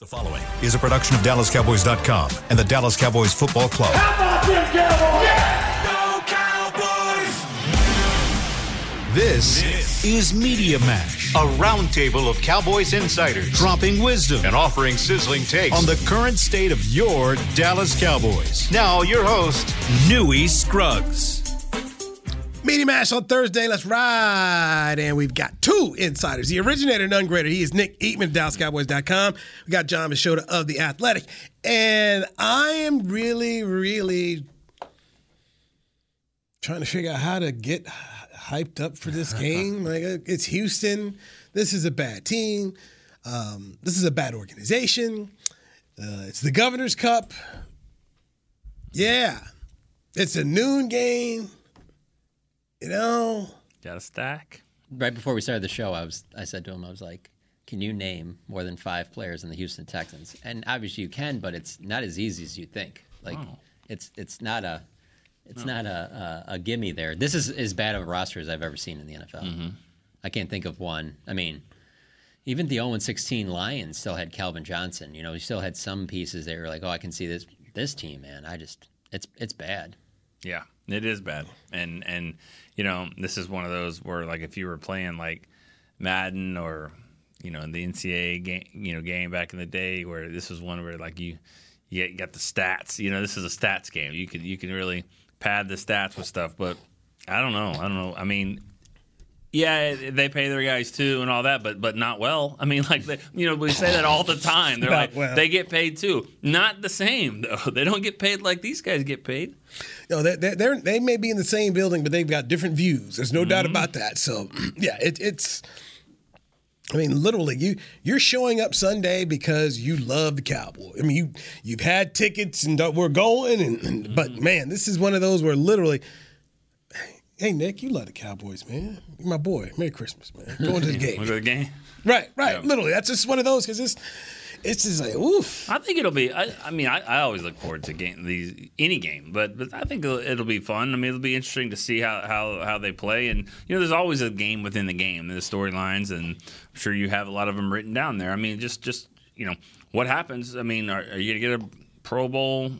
The following is a production of DallasCowboys.com and the Dallas Cowboys Football Club. How about them Cowboys? Go Cowboys! This, is Media Mash, a roundtable of Cowboys insiders dropping wisdom and offering sizzling takes on the current state of your Dallas Cowboys. Now, your host, Newy Scruggs. Media Mash on Thursday. Let's ride. And we've got two insiders. The originator, none greater. He is Nick Eatman of DallasCowboys.com. We got Jon Machota of The Athletic. And I am really, really trying to figure out how to get hyped up for this game. Like, uh, it's Houston. This is a bad team. Um, this is a bad organization. Uh, it's the Governor's Cup. Yeah. It's a noon game. You know, Got a stack. Right before we started the show, I was I said to him, I was like, "Can you name more than five players in the Houston Texans?" And obviously you can, but it's not as easy as you think. Like Oh. it's it's not a it's not a, a a gimme there. This is as bad of a roster as I've ever seen in the NFL. Mm-hmm. I can't think of one. I mean, even the 0 16 Lions still had Calvin Johnson. You know, he still had some pieces that were like, "Oh, I can see this this team, man. I just it's it's bad." Yeah, it is bad. And and you know, this is one of those where like if you were playing like Madden or you know, the NCAA game, you know, game back in the day where this was one where like you you got the stats, you know, this is a stats game. You can you can really pad the stats with stuff, but I don't know. I don't know. I mean, yeah, they pay their guys too and all that, but but not well. I mean, like they, you know, we say that all the time. They're like well. they get paid too. Not the same though. They don't get paid like these guys get paid. No, they they they're, they may be in the same building, but they've got different views. There's no Mm-hmm. doubt about that. So, yeah, it, it's. I mean, literally, you you're showing up Sunday because you love the Cowboy. I mean, you you've had tickets and we're going, and, and- Mm-hmm. but man, this is one of those where literally. Hey Nick, you love the Cowboys, man. You're my boy. Merry Christmas, man. Going to the game. Look at the game. Right, right. Yeah. Literally, that's just one of those because it's it's just like oof. I think it'll be. I, I mean, I, I always look forward to game these any game, but but I think it'll, it'll be fun. I mean, it'll be interesting to see how, how how they play, and you know, there's always a game within the game, the storylines, and I'm sure you have a lot of them written down there. I mean, just just you know, what happens? I mean, are, are you gonna get a Pro Bowl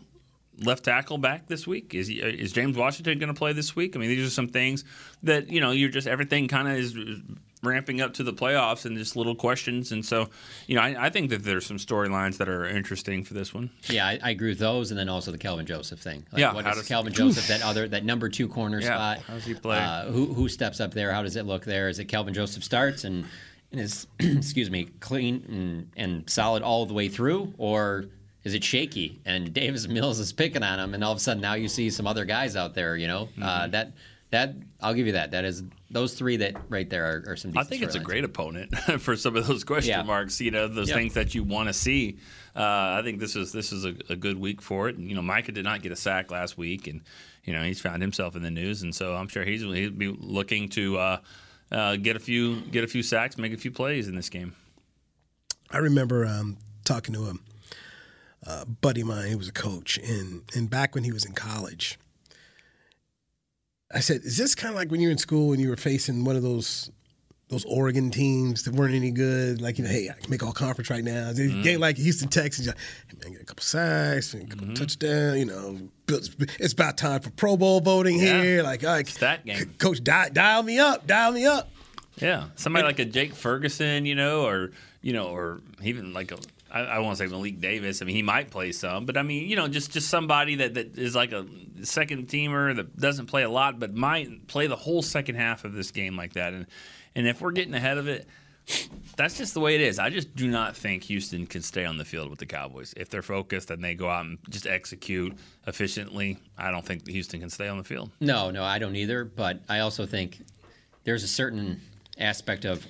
left tackle back this week? Is he, is James Washington going to play this week? I mean, these are some things that you know you're just everything kind of is ramping up to the playoffs and just little questions. And so, you know, I, I think that there's some storylines that are interesting for this one. Yeah, I, I agree with those, and then also the Kelvin Joseph thing. Like, Yeah, what does does- Calvin Joseph that other that number two corner Yeah, spot? how does he play? Uh, who who steps up there? How does it look there? Is it Kelvin Joseph starts and and is excuse me clean and, and solid all the way through, or is it shaky and Davis Mills is picking on him, and all of a sudden now you see some other guys out there? You know Mm-hmm. uh, that that I'll give you that. That is those three that right there are, are some. I think it's a great opponent for some of those question Yeah. marks. You know, those Yep. things that you want to see. Uh, I think this is this is a, a good week for it. And, you know, Micah did not get a sack last week, and you know he's found himself in the news, and so I'm sure he's he'll be looking to uh, uh, get a few get a few sacks, make a few plays in this game. I remember um, talking to him, a buddy of mine. He was a coach, and and back when he was in college, I said, "Is this kind of like when you were in school and you were facing one of those those Oregon teams that weren't any good? Like you know, hey, I can make all conference right now. They Game mm. like Houston Texans, like, hey man, get a couple sacks, and a couple mm-hmm. touchdowns. You know, it's about time for Pro Bowl voting Yeah. here. Like, all right, Stat game. coach, dial, dial me up, dial me up. Yeah, somebody like a Jake Ferguson, you know, or you know, or even like a I, I won't say Malik Davis. I mean, he might play some, but I mean, you know, just just somebody that, that is like a second teamer that doesn't play a lot, but might play the whole second half of this game like that. And and if we're getting ahead of it, that's just the way it is. I just do not think Houston can stay on the field with the Cowboys if they're focused and they go out and just execute efficiently. I don't think Houston can stay on the field. No, no, I don't either. But I also think there's a certain aspect of,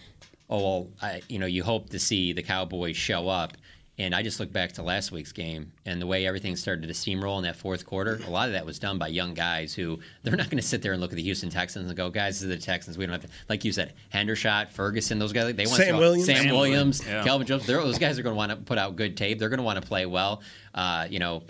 oh, well, I, you know, you hope to see the Cowboys show up. And I just look back to last week's game and the way everything started to steamroll in that fourth quarter. A lot of that was done by young guys who they're not going to sit there and look at the Houston Texans and go, guys, this is the Texans. We don't have to, like you said, Hendershot, Ferguson, those guys. They want Sam to, Williams. Sam, Sam Williams, Williams, yeah. Calvin Jones. Those guys are going to want to put out good tape. They're going to want to play well. Uh, you know,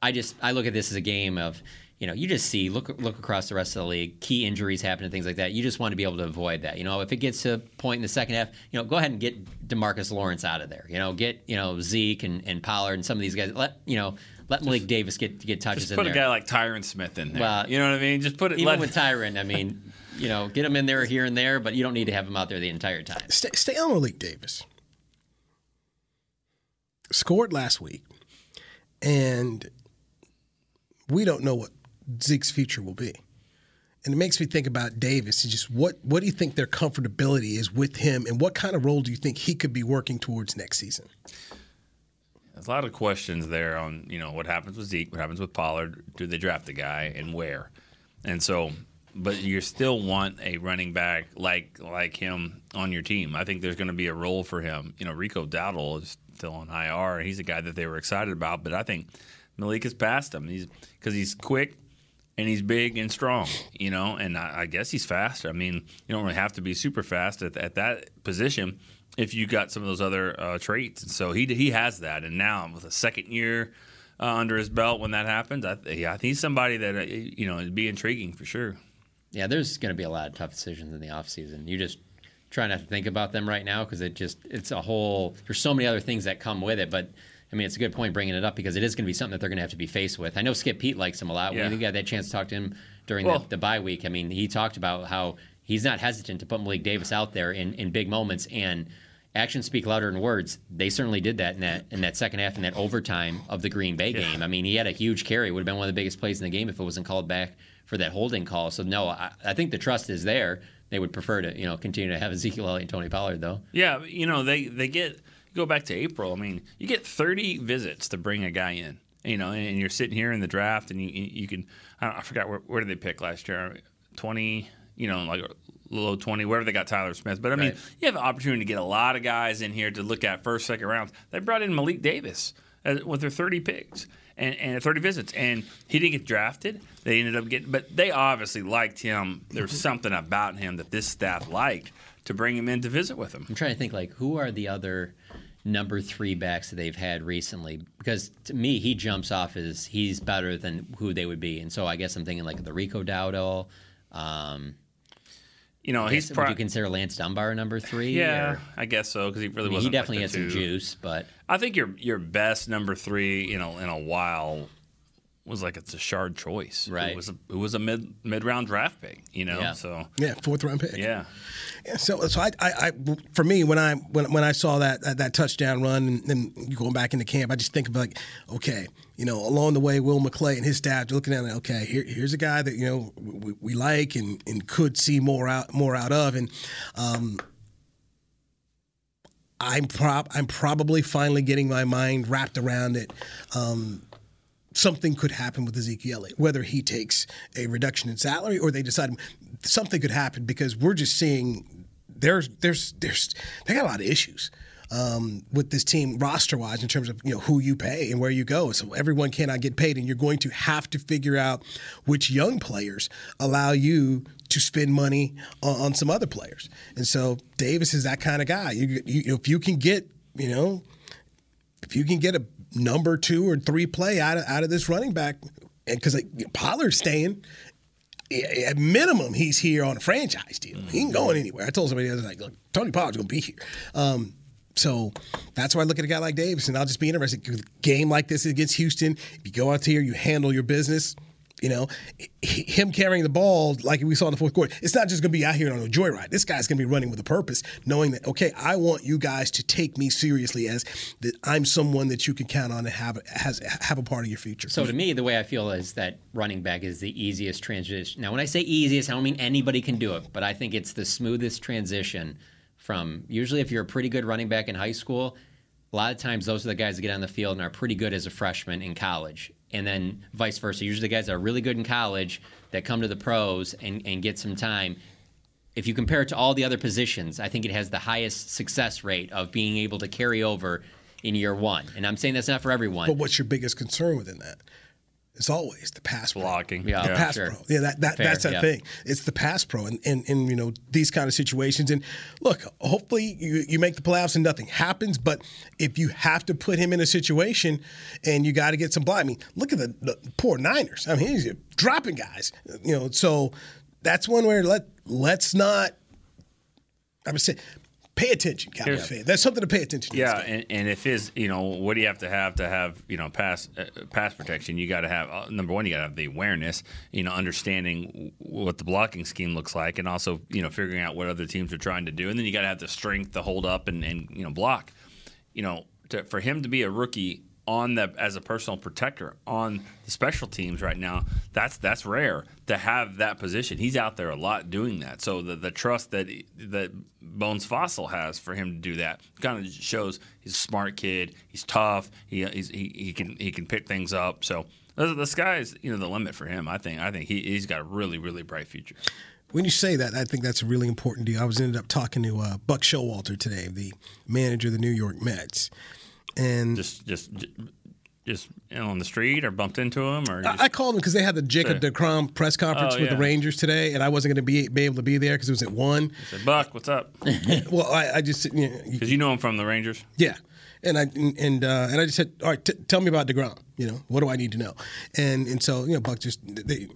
I just I look at this as a game of you know, you just see look look across the rest of the league, key injuries happen and things like that. You just want to be able to avoid that. You know, if it gets to a point in the second half, you know, go ahead and get Demarcus Lawrence out of there. You know, get you know Zeke and, and Pollard and some of these guys. Let you know let Malik Davis get get touches Just put in a there. guy like Tyron Smith in there. Well, you know what I mean? Just put it. Even let, with Tyron, I mean, you know, get him in there here and there, but you don't need to have him out there the entire time. Stay, stay on Malik Davis. Scored last week, and we don't know what Zeke's future will be. And it makes me think about Davis and just what what do you think their comfortability is with him, and what kind of role do you think he could be working towards next season? There's a lot of questions there on you know what happens with Zeke, what happens with Pollard, do they draft the guy, and where, and so. But you still want a running back like like him on your team. I think there's going to be a role for him. You know, Rico Dowdle is still on IR. He's a guy that they were excited about, but I think Malik has passed him. He's because he's quick and he's big and strong. You know, and I, I guess he's fast. I mean, you don't really have to be super fast at, at that position if you got some of those other uh, traits. And so he he has that. And now with a second year uh, under his belt, when that happens, I, yeah, he's somebody that uh, you know it'd be intriguing for sure. Yeah, there's going to be a lot of tough decisions in the offseason. You just try not to think about them right now because it just it's a whole. There's so many other things that come with it, but. I mean, it's a good point bringing it up because it is going to be something that they're going to have to be faced with. I know Skip Peete likes him a lot. Yeah. We got that chance to talk to him during Well- the, the bye week. I mean, he talked about how he's not hesitant to put Malik Davis out there in, in big moments, and actions speak louder than words. They certainly did that in that in that second half in that overtime of the Green Bay game. I mean, he had a huge carry. Would have been one of the biggest plays in the game if it wasn't called back for that holding call. So no, I, I think the trust is there. They would prefer to you know continue to have Ezekiel Elliott and Tony Pollard though. Yeah, you know they they get go back to April. I mean, you get 30 visits to bring a guy in. You know, and you're sitting here in the draft, and you you can I, don't, I forgot where where did they pick last year? 20. You know, like low 20, wherever they got Tyler Smith. But I mean, Right. you have an opportunity to get a lot of guys in here to look at first, second rounds. They brought in Malik Davis uh, with their 30 picks. And, and 30 visits, and he didn't get drafted. They ended up getting, but they obviously liked him. There's something about him that this staff liked to bring him in to visit with him. I'm trying to think like who are the other number three backs that they've had recently because to me he jumps off as he's better than who they would be, and so I guess I'm thinking like the Rico Dowdle. Um, You know, he's pro- would you consider Lance Dunbar number three? Yeah, or- I guess so because he really I mean, he wasn't. definitely like had the some juice, but I think your your best number three, you know, in a while was like Tashard Choice. Right. It was a, it was a mid mid round draft pick. You know, Yeah. so Yeah, fourth round pick. yeah. Yeah, so, so I, I, I, for me, when I when, when I saw that that, that touchdown run and, and going back into camp, I just think of like, okay, you know, along the way, Will McClay and his staff are looking at it. Okay, here, here's a guy that you know we, we like and, and could see more out more out of, and um, I'm prob I'm probably finally getting my mind wrapped around it. Um, something could happen with Ezekiel Elliott, whether he takes a reduction in salary or they decide something could happen because we're just seeing there's there's there's they got a lot of issues um, with this team roster wise in terms of you know who you pay and where you go. So everyone cannot get paid, and you're going to have to figure out which young players allow you to spend money on, on some other players. And so Davis is that kind of guy. You, you if you can get you know if you can get a number two or three play out of out of this running back, because like, Pollard's staying, at minimum he's here on a franchise deal. He ain't going anywhere. I told somebody other night, look, Tony Pollard's going to be here. Um, so that's why I look at a guy like Davis, and I'll just be interested. game like this against Houston, if you go out here, you handle your business. You know, him carrying the ball like we saw in the fourth quarter. It's not just going to be out here on a joyride. This guy's going to be running with a purpose, knowing that okay, I want you guys to take me seriously as that I'm someone that you can count on and have has have a part of your future. So to me, the way I feel is that running back is the easiest transition. Now, when I say easiest, I don't mean anybody can do it, but I think it's the smoothest transition from usually if you're a pretty good running back in high school, a lot of times those are the guys that get on the field and are pretty good as a freshman in college. And then vice versa. Usually the guys that are really good in college that come to the pros and, and get some time. If you compare it to all the other positions, I think it has the highest success rate of being able to carry over in year one. And I'm saying that's not for everyone. but what's your biggest concern within that? It's always the pass pro. Blocking. Yeah. The Yeah, pass sure. pro. Yeah, that, that Fair, that's that yeah. thing. It's the pass pro, and, and and you know these kind of situations. And look, hopefully you, you make the playoffs and nothing happens. But if you have to put him in a situation, and you got to get some block. I mean, look at the, the poor Niners. I mean, he's dropping guys. You know, so that's one where let let's not. I would say, pay attention, Cowboy Here's- fan. That's something to pay attention to. Yeah, and, and if his, you know, what do you have to have to have, you know, pass uh, pass protection? You got to have uh, number one, you got to have the awareness, you know, understanding what the blocking scheme looks like, and also, you know, figuring out what other teams are trying to do, and then you got to have the strength to hold up and, and you know block. You know, to, for him to be a rookie on the as a personal protector on the special teams right now, that's that's rare to have that position. He's out there a lot doing that. So the the trust that that Bones Fassel has for him to do that kind of shows he's a smart kid. He's tough. He he, he can he can pick things up. So the, the sky's you know the limit for him. I think I think he he's got a really really bright future. When you say that, I think that's a really important deal. I was ended up talking to uh, Buck Showalter today, the manager of the New York Mets, and Just just just you know, on the street or bumped into him or I, just, I called him because they had the Jacob Sure. DeGrom press conference Oh, with the. Rangers today, and I wasn't going to be, be able to be there because it was at one. I said, Buck, what's up? well, I, I just you know, Because you know him from the Rangers. Yeah, and I and uh, and I just said, all right, t- tell me about Degrom. You know, what do I need to know? And and so you know, Buck just they,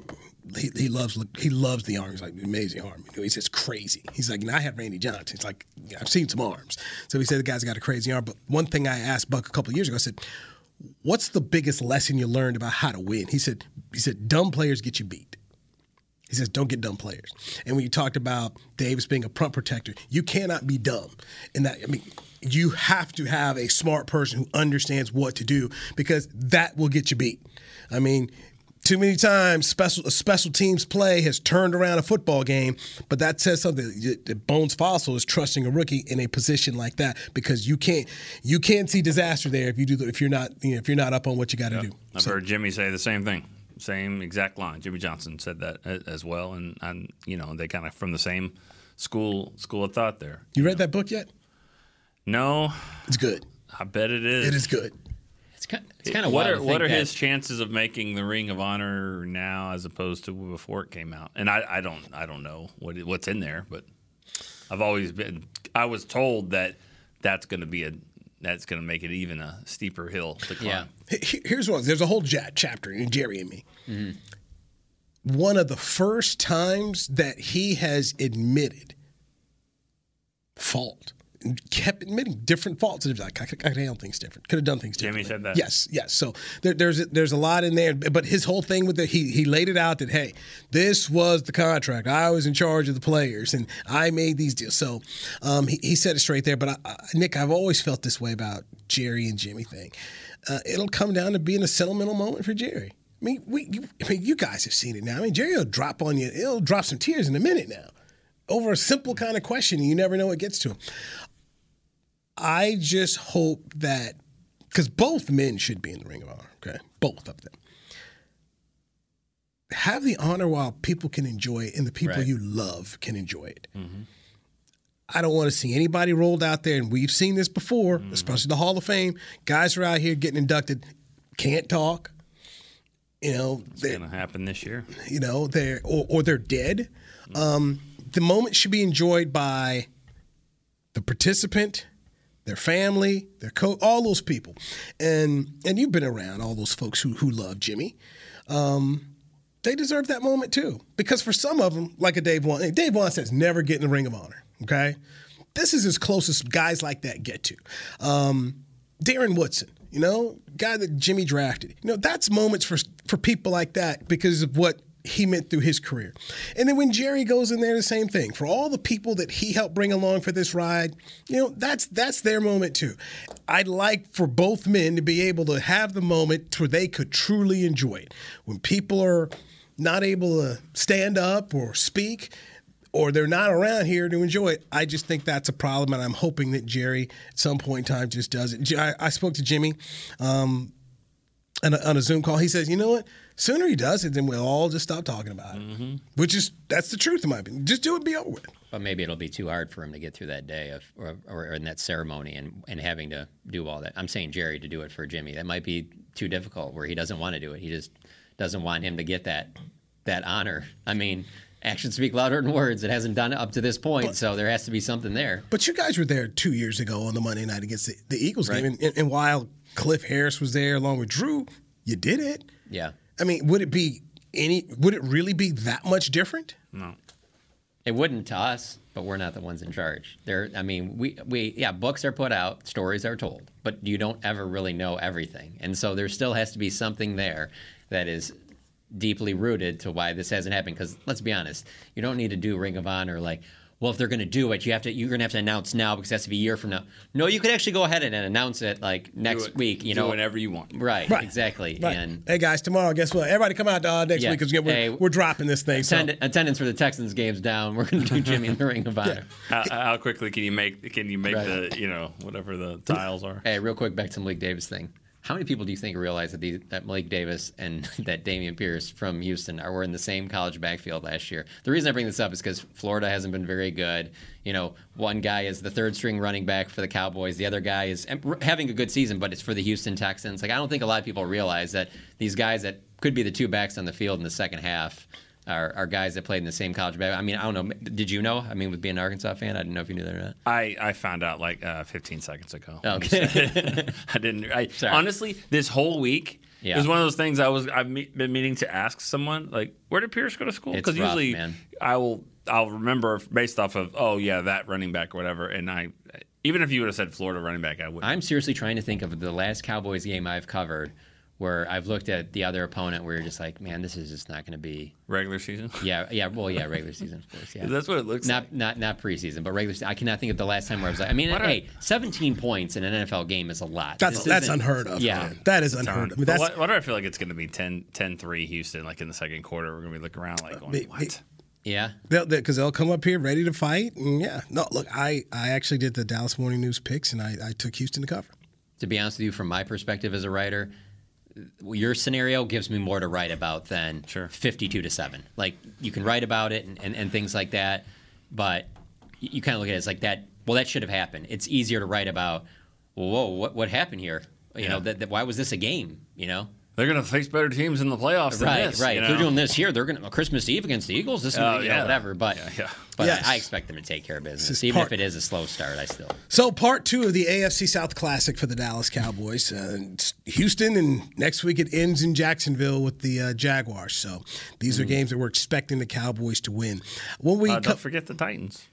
he, he loves he loves the arms like amazing arm. You know, he says crazy. He's like, I had Randy Johnson. It's like I've seen some arms. So he said the guy's got a crazy arm. But one thing I asked Buck a couple of years ago, I said, what's the biggest lesson you learned about how to win? He said he said dumb players get you beat. He says, don't get dumb players. And when you talked about Davis being a front protector, you cannot be dumb. And that, I mean, you have to have a smart person who understands what to do because that will get you beat. I mean, too many times special a special teams play has turned around a football game, but that says something. Bones Fassel is trusting a rookie in a position like that because you can't you can't see disaster there if you do the, if you're not you know, if you're not up on what you got to do. I've So- heard Jimmy say the same thing, same exact line. Jimmy Johnson said that as well, and and you know they kind of from the same school school of thought there. you read that book yet? No, It's good. I bet it is. It is good. It's kind, it's eh, kind of what are what are that- his chances of making the Ring of Honor now as opposed to before it came out? And I, I don't I don't know what what's in there, but I've always been I was told that that's going to be a that's going to make it even a steeper hill to climb. Yeah. Here's one. there's a whole ja- chapter in Jerry and me. Mm-hmm. One of the first times that he has admitted fault, and kept admitting different faults. And like, I could, I could handle things different. Could have done things Jimmy said that? Yes, yes. So there, there's there's a lot in there, but his whole thing with it, he he laid it out that hey, this was the contract. I was in charge of the players, and I made these deals. So um, he, he said it straight there. But I, I, Nick, I've always felt this way about Jerry and Jimmy thing. Uh, it'll come down to being a sentimental moment for Jerry. I mean, we, you, I mean, you guys have seen it now. I mean, Jerry will drop on you. He'll drop some tears in a minute now over a simple kind of question. You never know what gets to him. I just hope that because both men should be in the Ring of Honor. Okay, both of them have the honor while people can enjoy it and the people Right. you love can enjoy it. Mm-hmm. I don't want to see anybody rolled out there, and we've seen this before, mm-hmm. especially the Hall of Fame. Guys are out here getting inducted, can't talk. You know, It's going to happen this year. you know they're or, or they're dead mm-hmm. um, the moment should be enjoyed by the participant their family their all those people. And and you've been around all those folks who who love jimmy. Um, they deserve that moment too. Because for some of them like a dave Wan, dave Wan says never get in the ring of honor okay? This is as close as guys like that get to. Um, Darren Woodson, you know, guy that Jimmy drafted. You know, that's moments for for people like that because of what he meant through his career. And then when Jerry goes in there, the same thing. For all the people that he helped bring along for this ride, you know, that's that's their moment too. I'd like for both men to be able to have the moment where they could truly enjoy it. When people are not able to stand up or speak, or they're not around here to enjoy it. I just think that's a problem, and I'm hoping that Jerry at some point in time just does it. I spoke to Jimmy um, on, a, on a Zoom call. He says, "You know what? Sooner he does it, then we'll all just stop talking about it." Mm-hmm. Which is that's the truth in my opinion. Just do it, and be over with. But maybe it'll be too hard for him to get through that day of, or, or in that ceremony and, and having to do all that. I'm saying Jerry to do it for Jimmy. That might be too difficult where he doesn't want to do it. He just doesn't want him to get that that honor. I mean, actions speak louder than words. It hasn't done it up to this point, so there has to be something there. But you guys were there two years ago on the Monday night against the, the Eagles Right. game, and, and while Cliff Harris was there along with Drew, you did it. Yeah. I mean, would it be any? Would it really be that much different? No. It wouldn't to us, but we're not the ones in charge. There, I mean, we, we, yeah, books are put out, stories are told, but you don't ever really know everything, and so there still has to be something there that is deeply rooted to why this hasn't happened. Because let's be honest, you don't need to do Ring of Honor like. Well, if they're going to do it, you have to. You're going to have to announce now because it has to be a year from now. No, you could actually go ahead and announce it like next it- week. You do know, whatever you want. Right, Right. exactly. Right. And hey guys, tomorrow, guess what? Everybody come out uh, next Yeah. week because we're, Hey, we're dropping this thing. So. attendance for the Texans games down. We're going to do Jimmy in the Ring of Honor. How, how quickly can you make can you make Right. the you know whatever the tiles are? Hey, real quick, back to the Malik Davis thing. How many people do you think realize that, the, that Malik Davis and that Dameon Pierce from Houston are were in the same college backfield last year? The reason I bring this up is because Florida hasn't been very good. You know, one guy is the third string running back for the Cowboys. The other guy is having a good season, but it's for the Houston Texans. Like I don't think a lot of people realize that these guys that could be the two backs on the field in the second half are, are guys that played in the same college. I mean, I don't know. Did you know? I mean, with being an Arkansas fan, I didn't know if you knew that or not. I, I found out like uh, 15 seconds ago. Okay. I didn't. I, Sorry. honestly, this whole week Yeah. it was one of those things I was I've me- been meaning to ask someone like, where did Pierce go to school? Because usually man. I will I'll remember based off of oh yeah that running back or whatever, and I even if you would have said Florida running back, I would. I'm seriously trying to think of the last Cowboys game I've covered where I've looked at the other opponent where you're just like, man, this is just not going to be. regular season. Yeah, yeah, well, yeah, regular season, of course, yeah. That's what it looks Not like. not not preseason, but regular. season. I cannot think of the last time where I was like, I mean, What are- hey, 17 points in an NFL game is a lot. That's This that's unheard of. Yeah. man. that is unheard of. I mean, that's what, what do I feel like it's going to be 10, 10-3 Houston like in the second quarter? We're going to be looking around like going, me- what? Yeah, because they'll, 'cause they'll come up here ready to fight. And yeah, no, look, I I actually did the Dallas Morning News picks, and I, I took Houston to cover. to be honest with you, from my perspective as a writer, your scenario gives me more to write about than Sure. 52 to 7. Like, you can write about it and, and, and things like that, but you, you kind of look at it as like that, well, that should have happened. It's easier to write about, whoa, what, what happened here? You know, that, that, why was this a game? You know? They're going to face better teams in the playoffs than Right, this. right. you If they're doing this here, they're going to Christmas Eve against the Eagles. This is Oh, you know, yeah. whatever. But Yeah, yeah. but Yes. I, I expect them to take care of business, even part- if it is a slow start. I still. So part two of the AFC South Classic for the Dallas Cowboys. Uh, Houston, and next week it ends in Jacksonville with the uh, Jaguars. So these are games that we're expecting the Cowboys to win. When we Uh, co- don't forget the Titans.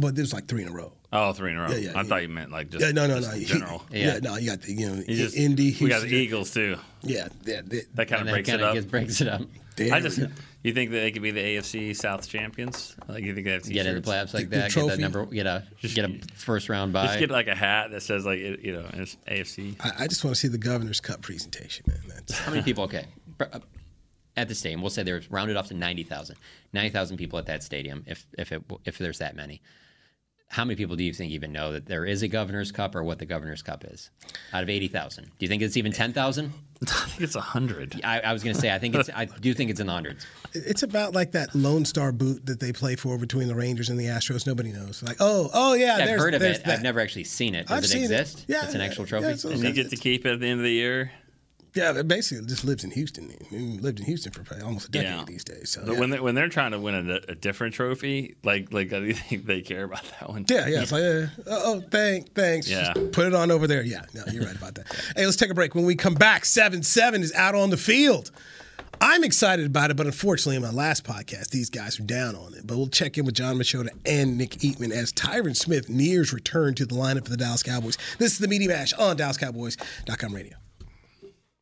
But there's like three in a row. Oh, three in a row. Yeah, yeah, I yeah. thought you meant like just, Yeah, no, no, just no. in He- general. yeah. Yeah. no, you got the you know You just- Indy. we got the Eagles too. Yeah, yeah. They, That kind And of that breaks it kind up. of breaks it up. there I just, you think that they could be the AFC South champions? Like you think they have to Get into t-shirts? playoffs like The- the that. Get that trophy. number. Get a get a first round Just get like a hat that says like it- you know it's AFC. I, I just want to see the Governor's Cup presentation, man. That's, How many people? Okay, Br- uh, at the stadium, we'll say there's rounded off to ninety thousand. Ninety thousand people at that stadium, if if it if there's that many. How many people do you think even know that there is a Governor's Cup or what the Governor's Cup is? Out of eighty thousand, do you think it's even ten thousand? I think it's a hundred. I, I was going to say I think it's I do think it's in the hundreds. it's about like that Lone Star boot that they play for between the Rangers and the Astros. Nobody knows. Like, oh, oh yeah, I've there's, heard of it. that. I've never actually seen it. Does I've it seen it. Yeah, it's an yeah, actual yeah, trophy. it's- And you get to keep it at the end of the year. Yeah, it basically just lives in Houston. I mean, lived in Houston for probably almost a decade Yeah. these days. So But yeah. when they when they're trying to win a, a different trophy, like like I think they care about that one. yeah, yeah, it's like, uh, oh, thank, thanks. Yeah. Just put it on over there. Yeah, no, you're right about that. hey, let's take a break. When we come back, seven seven is out on the field. I'm excited about it, but unfortunately, in my last podcast, these guys are down on it. But we'll check in with Jon Machota and Nick Eatman as Tyron Smith nears return to the lineup for the Dallas Cowboys. This is the Media Mash on DallasCowboys.com radio.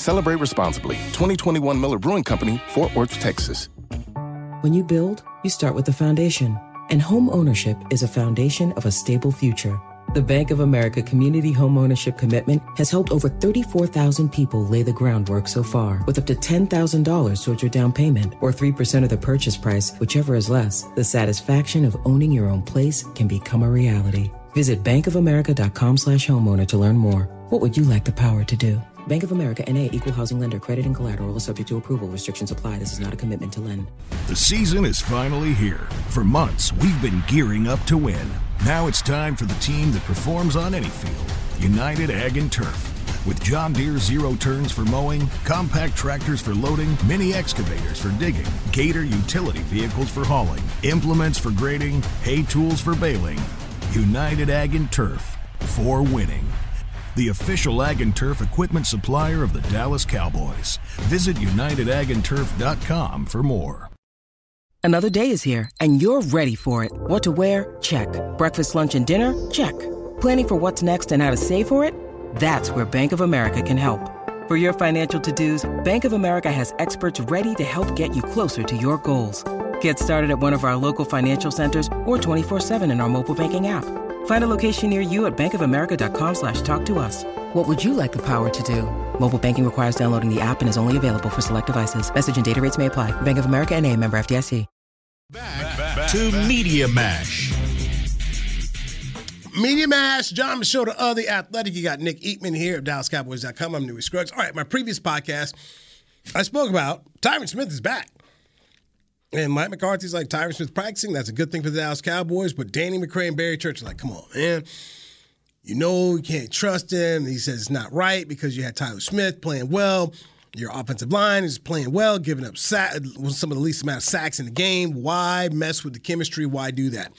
Celebrate responsibly. 2021 Miller Brewing Company, Fort Worth, Texas. When you build, you start with the foundation. And home ownership is a foundation of a stable future. The Bank of America Community Home Ownership Commitment has helped over 34,000 people lay the groundwork so far, with up to $10,000 towards your down payment or 3% of the purchase price, whichever is less. The satisfaction of owning your own place can become a reality. Visit bankofamerica.com slash homeowner to learn more. What would you like the power to do? Bank of America NA equal housing lender credit and collateral is subject to approval. Restrictions apply. This is not a commitment to lend. The season is finally here. For months, we've been gearing up to win. Now it's time for the team that performs on any field United Ag and Turf. With John Deere zero turns for mowing, compact tractors for loading, mini excavators for digging, Gator utility vehicles for hauling, implements for grading, hay tools for baling. United Ag and Turf for winning. The official Ag and Turf equipment supplier of the Dallas Cowboys. Visit UnitedAgAndTurf.com for more. Another day is here, and you're ready for it. What to wear? Check. Breakfast, lunch, and dinner? Check. Planning for what's next and how to save for it? That's where Bank of America can help. For your financial to dos, Bank of America has experts ready to help get you closer to your goals. Get started at one of our local financial centers or 24-7 in our mobile banking app. Find a location near you at bankofamerica.com slash talk to us. What would you like the power to do? Mobile banking requires downloading the app and is only available for select devices. Message and data rates may apply. Bank of America and a member FDIC. Back, back to Media Mash. Media Mash, Jon Machota of The Athletic. You got Nick Eatman here of DallasCowboys.com. I'm Newy Scruggs. All right, my previous podcast, I spoke about Tyron Smith is back. And Mike McCarthy's like, Tyron Smith practicing. That's a good thing for the Dallas Cowboys. But Danny McCray and Barry Church are like, come on, man. You know you can't trust him. He says it's not right because you had Tyler Smith playing well. Your offensive line is playing well, giving up some of the least amount of sacks in the game. Why mess with the chemistry? Why do that?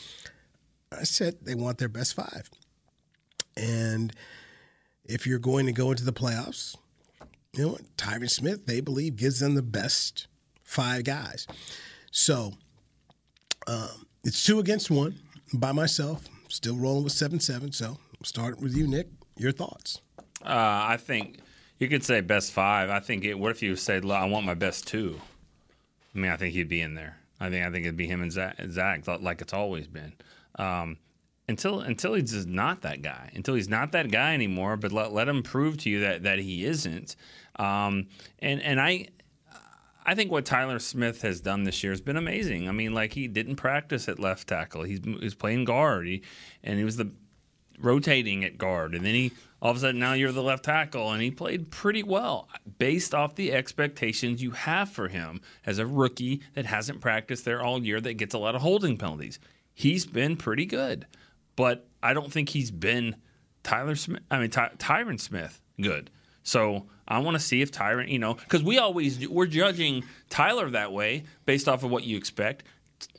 I said they want their best five. And if you're going to go into the playoffs, you know what? Tyron Smith, they believe, gives them the best five guys. So um, it's two against one by myself. Still rolling with 7 7. So start with you, Nick. Your thoughts? Uh, I think you could say best five. I think it, what if you said, I want my best two? I mean, I think he'd be in there. I think I think it'd be him and Zach, Zach like it's always been. Um, until until he's just not that guy. Until he's not that guy anymore. But let, let him prove to you that that he isn't. Um, and and I I think what Tyler Smith has done this year has been amazing. I mean, like he didn't practice at left tackle. He's he's playing guard, he, and he was the rotating at guard, and then he all of a sudden now you're the left tackle, and he played pretty well based off the expectations you have for him as a rookie that hasn't practiced there all year that gets a lot of holding penalties he's been pretty good, but I don't think he's been Tyler Smith. I mean Ty- Tyron Smith good. So I want to see if Tyron, you know, because we always we're judging Tyler that way based off of what you expect.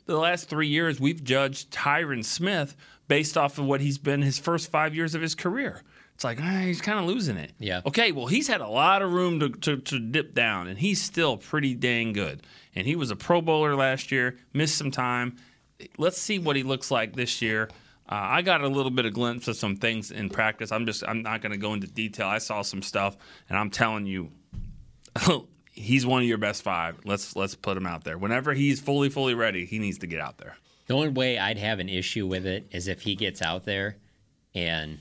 The last three years we've judged Tyron Smith based off of what he's been his first five years of his career. It's like ah, he's kind of losing it. Yeah. Okay. Well, he's had a lot of room to, to, to dip down, and he's still pretty dang good. And he was a Pro Bowler last year, missed some time let's see what he looks like this year. Uh, I got a little bit of glimpse of some things in practice. I'm just I'm not going to go into detail. I saw some stuff, and I'm telling you, he's one of your best five. Let's let's put him out there. Whenever he's fully fully ready, he needs to get out there. The only way I'd have an issue with it is if he gets out there, and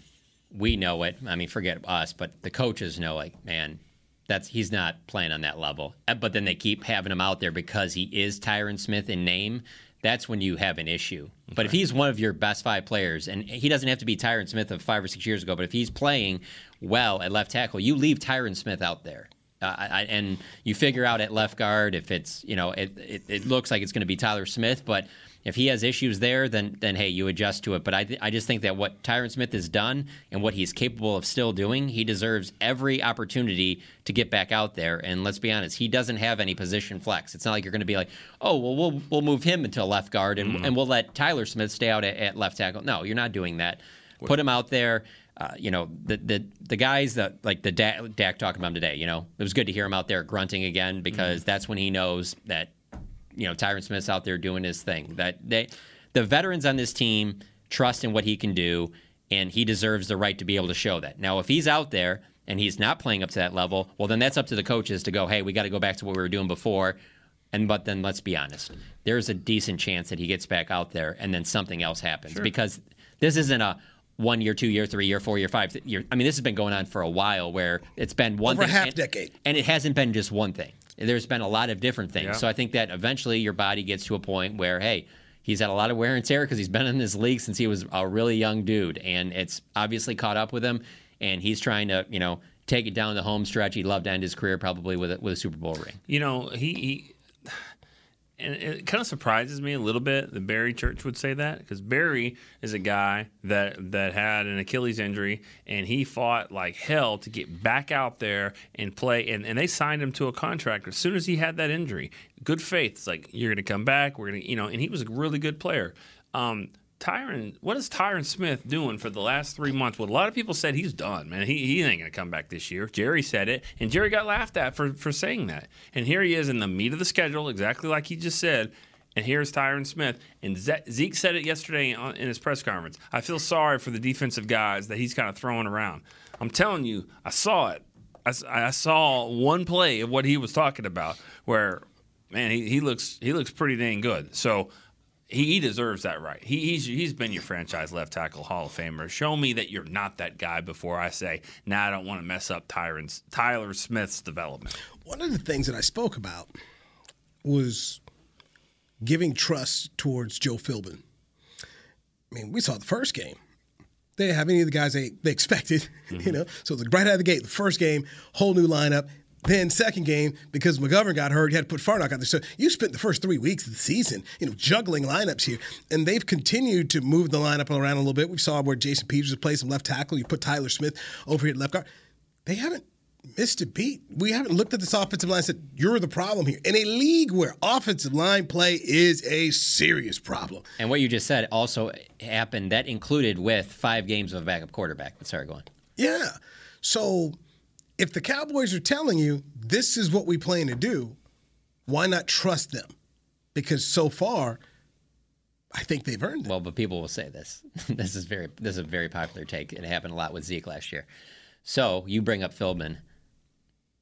we know it. I mean, forget us, but the coaches know, like, man, that's he's not playing on that level. But then they keep having him out there because he is Tyron Smith in name that's when you have an issue. Okay. But if he's one of your best five players, and he doesn't have to be Tyron Smith of five or six years ago, but if he's playing well at left tackle, you leave Tyron Smith out there. Uh, I, and you figure out at left guard if it's, you know, it, it, it looks like it's going to be Tyler Smith, but – if he has issues there, then then hey, you adjust to it. But I th- I just think that what Tyron Smith has done and what he's capable of still doing, he deserves every opportunity to get back out there. And let's be honest, he doesn't have any position flex. It's not like you're going to be like, oh well, we'll we'll move him into left guard and mm-hmm. and we'll let Tyler Smith stay out at, at left tackle. No, you're not doing that. Put him out there. Uh, you know the the the guys that like the Dak, Dak talking about him today. You know it was good to hear him out there grunting again because mm-hmm. that's when he knows that you know Tyron Smith's out there doing his thing. That they, the veterans on this team trust in what he can do, and he deserves the right to be able to show that. Now, if he's out there and he's not playing up to that level, well, then that's up to the coaches to go, hey, we got to go back to what we were doing before. And but then let's be honest, there's a decent chance that he gets back out there and then something else happens because this isn't a one year, two year, three year, four year, five year. I mean, this has been going on for a while where it's been one Over a thing, half and- decade. and it hasn't been just one thing. There's been a lot of different things. Yeah. So I think that eventually your body gets to a point where, hey, he's had a lot of wear and tear because he's been in this league since he was a really young dude, and it's obviously caught up with him. And he's trying to, you know, take it down the home stretch. He'd love to end his career probably with a, with a Super Bowl ring. You know, he, he and it kind of surprises me a little bit that Barry Church would say that because Barry is a guy that that had an Achilles injury and he fought like hell to get back out there and play and, and they signed him to a contract as soon as he had that injury. Good faith. It's like you're going to come back. We're going to you know, and he was a really good player. Um, Tyron, what is Tyron Smith doing for the last three months? Well, a lot of people said he's done, man. He, he ain't going to come back this year. Jerry said it, and Jerry got laughed at for, for saying that. And here he is in the meat of the schedule, exactly like he just said. And here's Tyron Smith. And Ze- Zeke said it yesterday in his press conference. I feel sorry for the defensive guys that he's kind of throwing around. I'm telling you, I saw it. I saw one play of what he was talking about where, man, he, he looks he looks pretty dang good. So he, he deserves that right. He, he's he's been your franchise left tackle Hall of Famer. Show me that you're not that guy before I say, nah, I don't want to mess up Tyron's Tyler Smith's development. One of the things that I spoke about was giving trust towards Joe Philbin. I mean, we saw the first game. They didn't have any of the guys they, they expected, you mm-hmm. know. So the right out of the gate, the first game, whole new lineup. Then second game, because McGovern got hurt, you had to put Farniok out there. So you spent the first three weeks of the season, you know, juggling lineups here, and they've continued to move the lineup around a little bit. We saw where Jason Peters played some left tackle. You put Tyler Smith over here at left guard. They haven't missed a beat. We haven't looked at this offensive line and said, you're the problem here. In a league where offensive line play is a serious problem. And what you just said also happened. That included with five games of a backup quarterback. But sorry, go on. Yeah. So if the Cowboys are telling you this is what we plan to do, why not trust them? Because so far, I think they've earned it. Well, but people will say this. this is very this is a very popular take. It happened a lot with Zeke last year. So you bring up Philbin.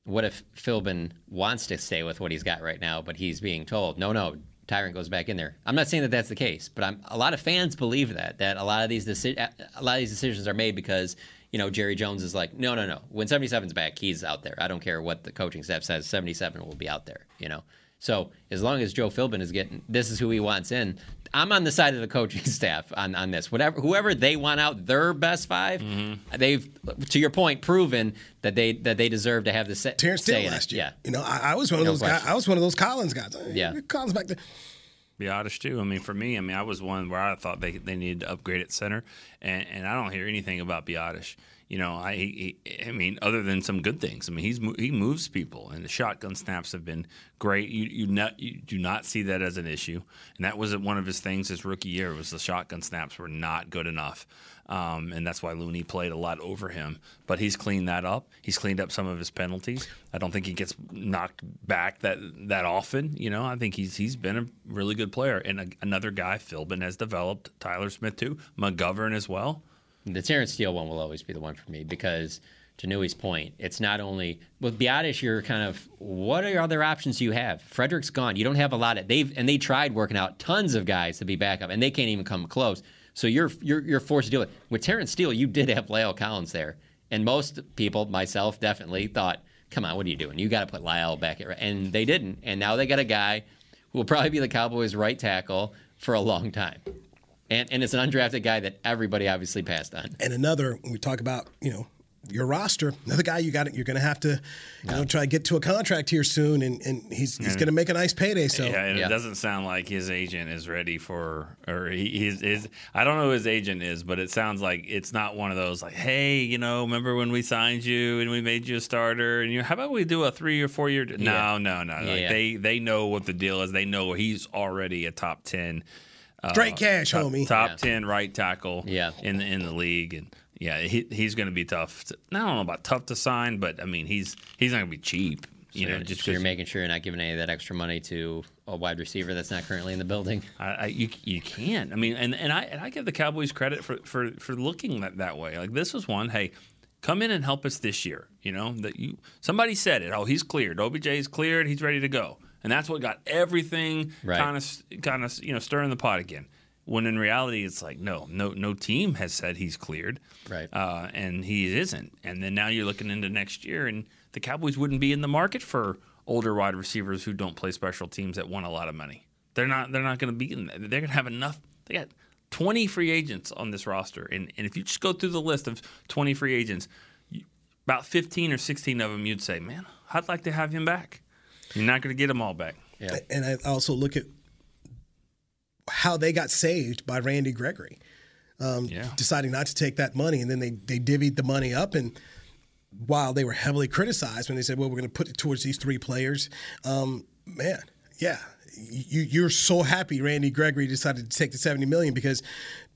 What if Philbin wants to stay with what he's got right now, but he's being told, no, no, Tyron goes back in there. I'm not saying that that's the case, but I'm, a lot of fans believe that that a lot of these deci- a lot of these decisions are made because you know Jerry Jones is like, no, no, no. When 77's back, he's out there. I don't care what the coaching staff says. 77 will be out there. You know. So as long as Joe Philbin is getting, this is who he wants in. I'm on the side of the coaching staff on, on this. Whatever, whoever they want out their best 5 Mm-hmm. they've, to your point, proven that they that they deserve to have the set. Terence say Steele in it. last year. Yeah, You know, I, I was one of No those guys. I was one of those Collins guys. Yeah. Collins back there. Biadasz too. I mean, for me, I mean, I was one where I thought they they needed to upgrade at center, and, and I don't hear anything about Biadasz. You know, I he, I mean, other than some good things. I mean, he's he moves people, and the shotgun snaps have been great. You you not you do not see that as an issue, and that was one of his things his rookie year was the shotgun snaps were not good enough. Um, and that's why Looney played a lot over him. But he's cleaned that up. He's cleaned up some of his penalties. I don't think he gets knocked back that that often. You know, I think he's he's been a really good player. And a, another guy, Philbin, has developed. Tyler Smith too. McGovern as well. The Terence Steele one will always be the one for me because, to Newy's point, it's not only with Biadasz. You're kind of what are your other options you have? Frederick's gone. You don't have a lot of they've and they tried working out tons of guys to be backup, and they can't even come close. So you're you're you're forced to do it with Terence Steele. You did have La'el Collins there, and most people, myself definitely, thought, "Come on, what are you doing? You got to put La'el back at right." And they didn't, and now they got a guy who will probably be the Cowboys' right tackle for a long time. And, and it's an undrafted guy that everybody obviously passed on. And another, when we talk about, you know, your roster, another guy you got you're going to have to, you know, try to get to a contract here soon, and, and he's he's going to make a nice payday. So yeah, and Yeah. it doesn't sound like his agent is ready for, or he, his, his. I don't know who his agent is, but it sounds like it's not one of those like, hey, you know, remember when we signed you and we made you a starter, and you, how about we do a three or four year? No, no, no. Like they they know what the deal is. They know he's already a top ten. Uh, straight cash, top, homie. top Yeah. ten right tackle. Yeah. in the in the league, and yeah, he, he's going to be tough. To, I don't know about tough to sign, but I mean he's he's not going to be cheap. You So know, just so you're making sure you're not giving any of that extra money to a wide receiver that's not currently in the building. I, I you you can't. I mean, and, and I and I give the Cowboys credit for for for looking that, that way. Like this was one. Hey, come in and help us this year. You know that you somebody said it. Oh, he's cleared. OBJ is cleared. He's ready to go. And that's what got everything kind of kind of you know stirring the pot again. When in reality, it's like no, no, no team has said he's cleared, Right. Uh, and he isn't. And then now you're looking into next year, and the Cowboys wouldn't be in the market for older wide receivers who don't play special teams that want a lot of money. They're not. They're not going to be. In, they're going to have enough. They got 20 free agents on this roster, and and if you just go through the list of 20 free agents, you, about 15 or 16 of them, you'd say, man, I'd like to have him back. You're not going to get them all back. Yeah. And I also look at how they got saved by Randy Gregory, um, Yeah. deciding not to take that money, and then they they divvied the money up and. While they were heavily criticized when they said, "Well, we're going to put it towards these three players," um, man, yeah, you you're so happy Randy Gregory decided to take the seventy million because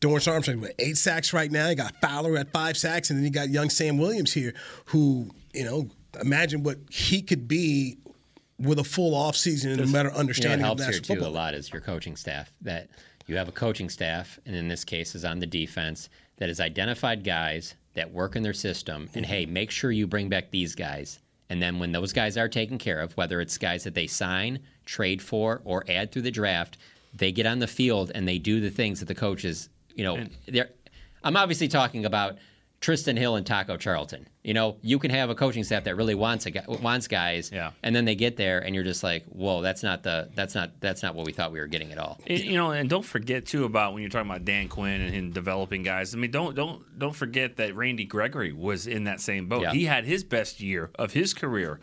Dorance Armstrong with eight sacks right now. You got Fowler at five sacks, and then you got young Sam Williams here, who you know, imagine what he could be with a full offseason and a better You know, understanding what of helps here national too a lot is your coaching staff. That you have a coaching staff, and in this case, is on the defense that has identified guys that work in their system. And mm-hmm. hey, make sure you bring back these guys. And then when those guys are taken care of, whether it's guys that they sign, trade for, or add through the draft, they get on the field and they do the things that the coaches, you know, they're. I'm obviously talking about Trysten Hill and Taco Charlton. You know, you can have a coaching staff that really wants a guy, wants guys, Yeah. and then they get there and you're just like, whoa, that's not the that's not that's not what we thought we were getting at all. And, you know, and don't forget too about when you're talking about Dan Quinn and him developing guys. I mean, don't don't don't forget that Randy Gregory was in that same boat. Yeah. He had his best year of his career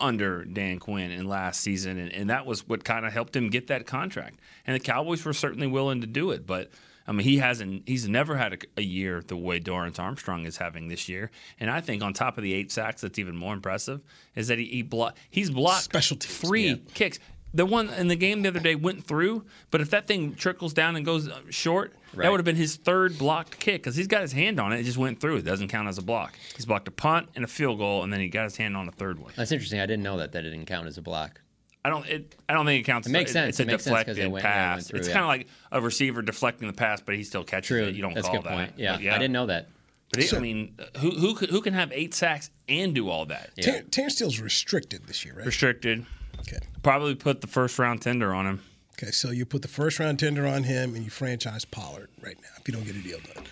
under Dan Quinn in last season, and, and that was what kind of helped him get that contract. And the Cowboys were certainly willing to do it, but. I mean, he hasn't. He's never had a, a year the way Dorance Armstrong is having this year, and I think on top of the eight sacks, that's even more impressive. Is that he, he blo- he's blocked Special teams, three yeah. kicks. The one in the game the other day went through, but if that thing trickles down and goes uh, short, Right. that would have been his third blocked kick because he's got his hand on it. It just went through. It doesn't count as a block. He's blocked a punt and a field goal, and then he got his hand on a third one. That's interesting. I didn't know that that it didn't count as a block. I don't. It, I don't think it counts. It makes sense. It's It a makes deflected it went- yeah, it went pass. through, it's yeah. kind of like a receiver deflecting the pass, but he still catches True. it. You don't That's a call good that. point. Yeah. But I didn't know that. But it, I mean, who who can- who can have eight sacks and do all that? Yeah. Ter- Terence Steele's restricted this year, right? Restricted. Okay. Probably put the first round tender on him. Okay, so you put the first round tender on him and you franchise Pollard right now if you don't get a deal done.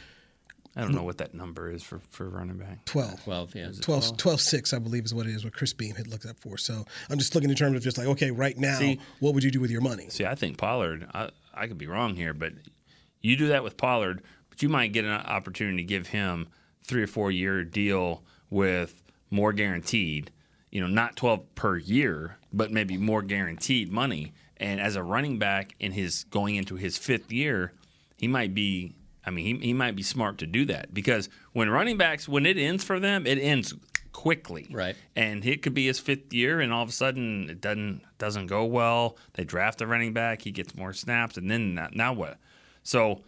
I don't know what that number is for, for running back. 12. Twelve. Yeah. 12, 12 6, I believe, is what it is, what Chris Beam had looked up for. So I'm just looking in terms of just like, okay, right now, See- what would you do with your money? See, I think Pollard. I, I could be wrong here, but you do that with Pollard, but you might get an opportunity to give him three or four year deal with more guaranteed. You know, not twelve per year, but maybe more guaranteed money. And as a running back in his going into his fifth year, he might be. I mean, he, he might be smart to do that because when running backs, when it ends for them, it ends quickly. Right. And it could be his fifth year, and all of a sudden it doesn't doesn't go well. They draft a running back, he gets more snaps, and then now, now what? So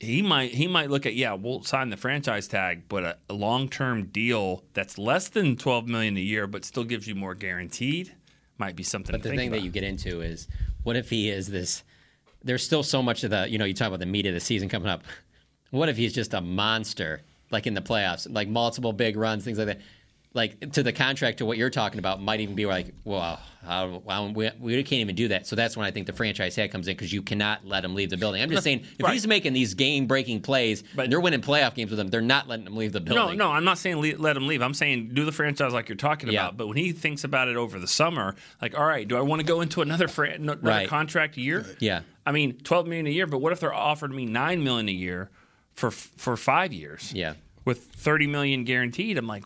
he might he might look at yeah, we'll sign the franchise tag, but a, a long term deal that's less than twelve million a year, but still gives you more guaranteed, might be something. But the thing that you get into is, what if he is this? There's still so much of the, you know, you talk about the meat of the season coming up. What if he's just a monster, like in the playoffs, like multiple big runs, things like that? Like to the contract to what you're talking about might even be like, well, we, we can't even do that. So that's when I think the franchise tag comes in because you cannot let him leave the building. I'm just saying, if Right. he's making these game breaking plays, But- they're winning playoff games with him, they're not letting him leave the building. No, no, I'm not saying le- let him leave. I'm saying do the franchise like you're talking Yeah. about. But when he thinks about it over the summer, like, all right, do I want to go into another fran- another Right. contract year? Yeah. I mean, 12 million a year. But what if they're offered me nine million a year for for five years? Yeah. with 30 million guaranteed. I'm like,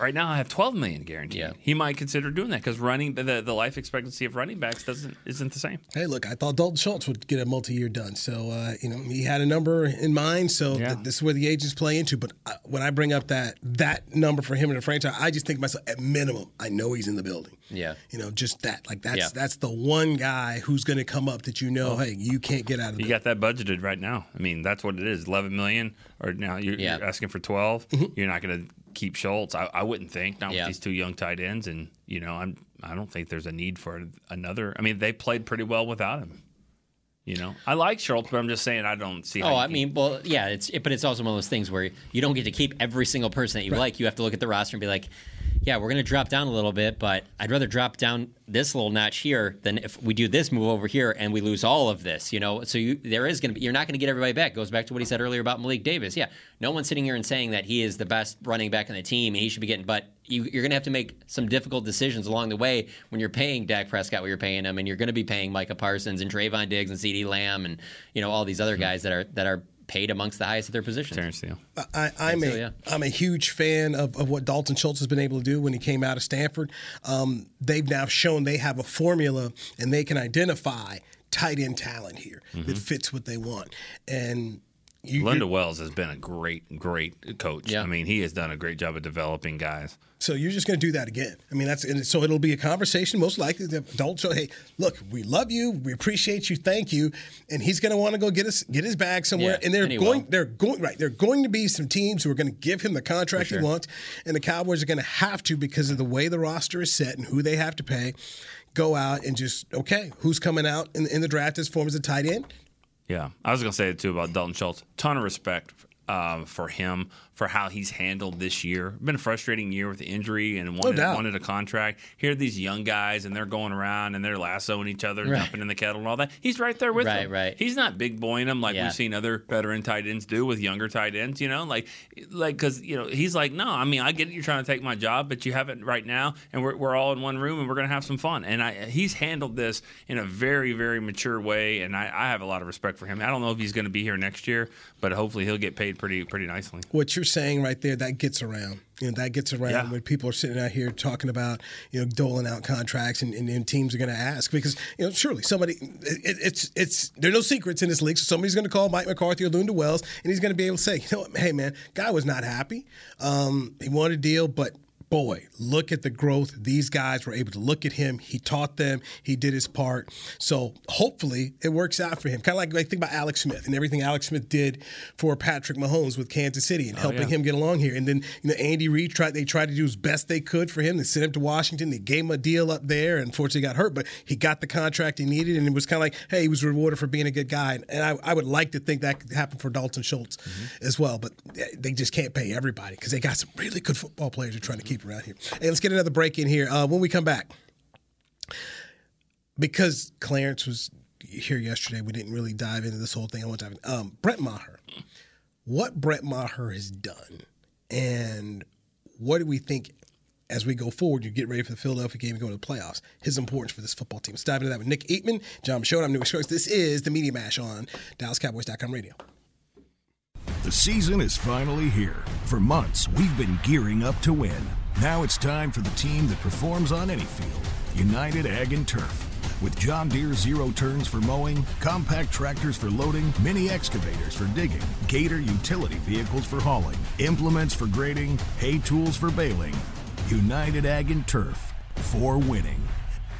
right now I have 12 million guaranteed. Yeah. He might consider doing that because running the, the life expectancy of running backs doesn't isn't the same. Hey, look, I thought Dalton Schultz would get a multi-year done. So, uh, you know, he had a number in mind. So Yeah. th- this is where the agents play into. But uh, when I bring up that that number for him in the franchise, I just think to myself, at minimum, I know he's in the building. Yeah. You know, just that. Like that's Yeah. that's the one guy who's going to come up that you know, hey, you can't get out of the You got that budgeted right now. I mean, that's what it is. 11 million, or now you're, Yeah. you're asking for 12. Mm-hmm. You're not going to keep Schultz. I, I wouldn't think not Yeah. with these two young tight ends, and you know I'm I don't think there's a need for another. I mean they played pretty well without him. You know I like Schultz, but I'm just saying I don't see. how Oh, I can- mean, well, yeah, it's it, but it's also one of those things where you don't get to keep every single person that you like. You have to look at the roster and be like, yeah, we're going to drop down a little bit, but I'd rather drop down this little notch here than if we do this move over here and we lose all of this. You know, so you there is going to be you're not going to get everybody back. Goes back to what he said earlier about Malik Davis. Yeah, no one's sitting here and saying that he is the best running back on the team and he should be getting, but you, you're going to have to make some difficult decisions along the way when you're paying Dak Prescott what you're paying him, and you're going to be paying Micah Parsons and Trevon Diggs and CeeDee Lamb and you know all these other mm-hmm. guys that are that are paid amongst the highest of their positions. Terence Steele. I, I'm so, a yeah. am a huge fan of, of what Dalton Schultz has been able to do when he came out of Stanford. Um, they've now shown they have a formula and they can identify tight end talent here that fits what they want. And you, Lunda Wells has been a great, great coach. Yeah. I mean, he has done a great job of developing guys. So you're just going to do that again. I mean, that's and so it'll be a conversation. Most likely, the adult show. Hey, look, we love you, we appreciate you, thank you, and he's going to want to go get us get his bag somewhere. Yeah, and they're and going, will. they're going right. They're going to be some teams who are going to give him the contract he wants, and the Cowboys are going to have to because of the way the roster is set and who they have to pay. Go out and just okay, who's coming out in, in the draft as form as a tight end? Yeah, I was to say it too about Dalton Schultz. Ton of respect uh, for him for how he's handled this year. Been a frustrating year with the injury and wanted, doubt. wanted a contract. Here are these young guys and they're going around and they're lassoing each other, Right. jumping in the kettle and all that. He's right there with Right, them. right. He's not big boying them like Yeah. we've seen other veteran tight ends do with younger tight ends. You know, like like because you know he's like, no, I mean I get it, you're trying to take my job, but you have it right now, and we're, we're all in one room and we're gonna have some fun. And I he's handled this in a very very mature way, and I, I have a lot of respect for him. I don't know if he's going to be here next year, but hopefully he'll get paid pretty pretty nicely. what you're saying right there that gets around. You know that gets around Yeah. when people are sitting out here talking about you know doling out contracts and, and, and teams are going to ask because you know surely somebody it, it's it's there are no secrets in this league. So somebody's going to call Mike McCarthy or Lunda Wells and he's going to be able to say you know what? Hey man guy was not happy. Um, he wanted a deal but boy, look at the growth. These guys were able to look at him. He taught them. He did his part. So hopefully it works out for him. Kind of like, like think about Alex Smith and everything Alex Smith did for Patrick Mahomes with Kansas City and oh, helping yeah. him get along here. And then you know Andy Reid tried. They tried to do as best they could for him. They sent him to Washington. They gave him a deal up there. and Unfortunately, got hurt, but he got the contract he needed, and it was kind of like, hey, he was rewarded for being a good guy. And I, I would like to think that could happen for Dalton Schultz mm-hmm. as well, but eh, they just can't pay everybody because they got some really good football players they're trying to keep around here. Hey, let's get another break in here. Uh, when we come back, because Clarence was here yesterday, we didn't really dive into this whole thing. I want to dive in. Um, Brett Maher. What Brett Maher has done, and what do we think as we go forward? You get ready for the Philadelphia game and go to the playoffs. His importance for this football team. Let's dive into that with Nick Eatman, Jon Machota. I'm Newy Scruggs. This is the Media Mash on DallasCowboys.com radio. The season is finally here. For months, we've been gearing up to win. Now it's time for the team that performs on any field United Ag and Turf. With John Deere zero turns for mowing, compact tractors for loading, mini excavators for digging, Gator utility vehicles for hauling, implements for grading, hay tools for baling. United Ag and Turf for winning.